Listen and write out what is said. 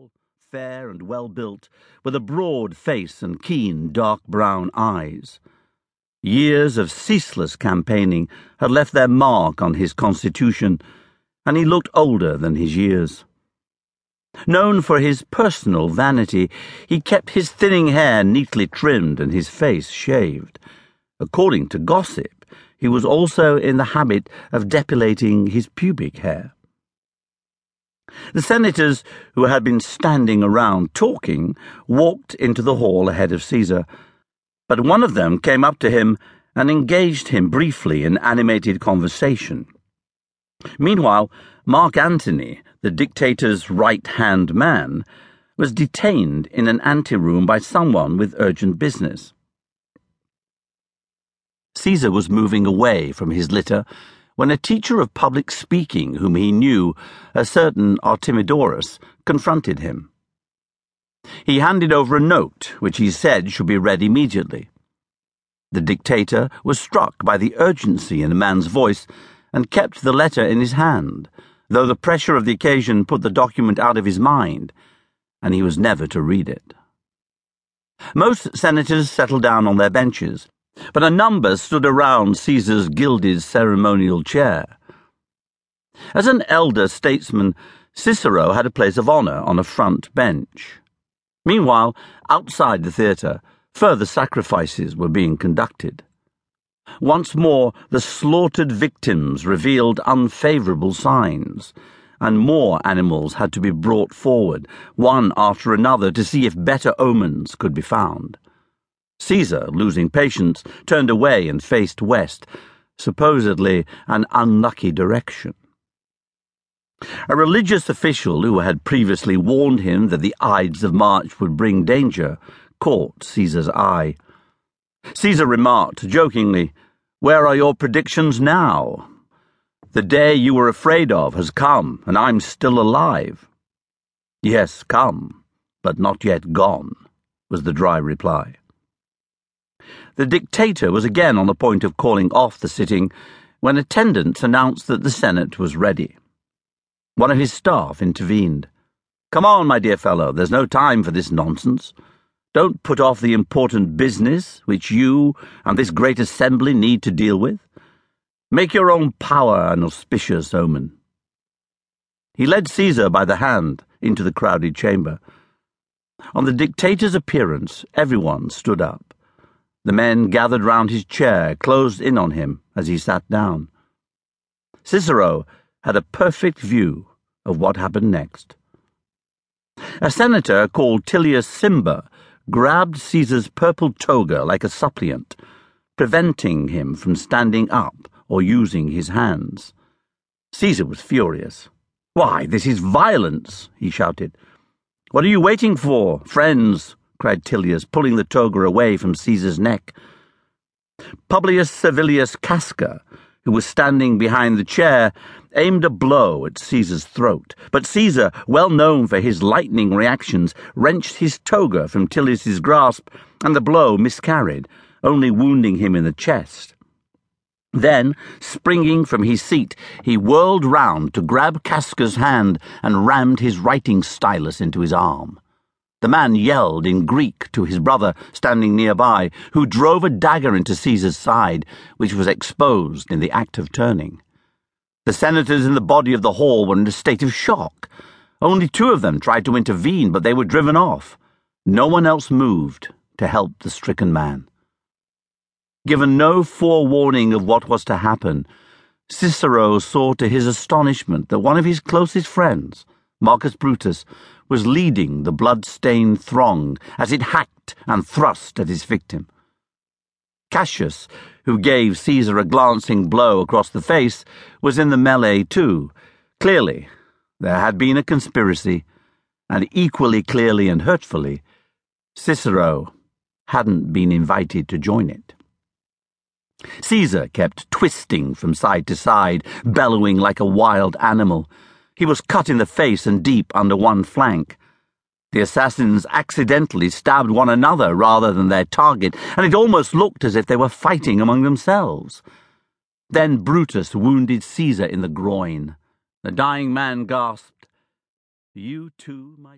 tall, fair, and well built, with a broad face and keen dark brown eyes. Years of ceaseless campaigning had left their mark on his constitution, and he looked older than his years. Known for his personal vanity, he kept his thinning hair neatly trimmed and his face shaved. According to gossip, he was also in the habit of depilating his pubic hair. The senators, who had been standing around talking, walked into the hall ahead of Caesar, but one of them came up to him and engaged him briefly in animated conversation. Meanwhile, Mark Antony, the dictator's right hand man, was detained in an anteroom by someone with urgent business. Caesar was moving away from his litter when a teacher of public speaking whom he knew, a certain Artemidorus, confronted him. He handed over a note which he said should be read immediately. The dictator was struck by the urgency in the man's voice and kept the letter in his hand, though the pressure of the occasion put the document out of his mind, and he was never to read it. Most senators settled down on their benches but a number stood around Caesar's gilded ceremonial chair. As an elder statesman, Cicero had a place of honour on a front bench. Meanwhile, outside the theatre, further sacrifices were being conducted. Once more, the slaughtered victims revealed unfavourable signs, and more animals had to be brought forward, one after another, to see if better omens could be found. Caesar, losing patience, turned away and faced west, supposedly an unlucky direction. A religious official who had previously warned him that the Ides of March would bring danger caught Caesar's eye. Caesar remarked jokingly, Where are your predictions now? The day you were afraid of has come, and I'm still alive. Yes, come, but not yet gone, was the dry reply. The dictator was again on the point of calling off the sitting when attendants announced that the Senate was ready. One of his staff intervened. Come on, my dear fellow, there's no time for this nonsense. Don't put off the important business which you and this great assembly need to deal with. Make your own power an auspicious omen. He led Caesar by the hand into the crowded chamber. On the dictator's appearance, everyone stood up. The men gathered round his chair, closed in on him as he sat down. Cicero had a perfect view of what happened next. A senator called Tillius Cimber grabbed Caesar's purple toga like a suppliant, preventing him from standing up or using his hands. Caesar was furious. Why, this is violence, he shouted. What are you waiting for, friends? Cried Tillius, pulling the toga away from Caesar's neck. Publius Servilius Casca, who was standing behind the chair, aimed a blow at Caesar's throat, but Caesar, well known for his lightning reactions, wrenched his toga from Tillius's grasp, and the blow miscarried, only wounding him in the chest. Then, springing from his seat, he whirled round to grab Casca's hand and rammed his writing stylus into his arm. The man yelled in Greek to his brother standing nearby, who drove a dagger into Caesar's side, which was exposed in the act of turning. The senators in the body of the hall were in a state of shock. Only two of them tried to intervene, but they were driven off. No one else moved to help the stricken man. Given no forewarning of what was to happen, Cicero saw to his astonishment that one of his closest friends, Marcus Brutus, was leading the blood-stained throng as it hacked and thrust at his victim. Cassius, who gave Caesar a glancing blow across the face, was in the melee too. Clearly, there had been a conspiracy, and equally clearly and hurtfully, Cicero hadn't been invited to join it. Caesar kept twisting from side to side, bellowing like a wild animal. He was cut in the face and deep under one flank. The assassins accidentally stabbed one another rather than their target, and it almost looked as if they were fighting among themselves. Then Brutus wounded Caesar in the groin. The dying man gasped, You too, my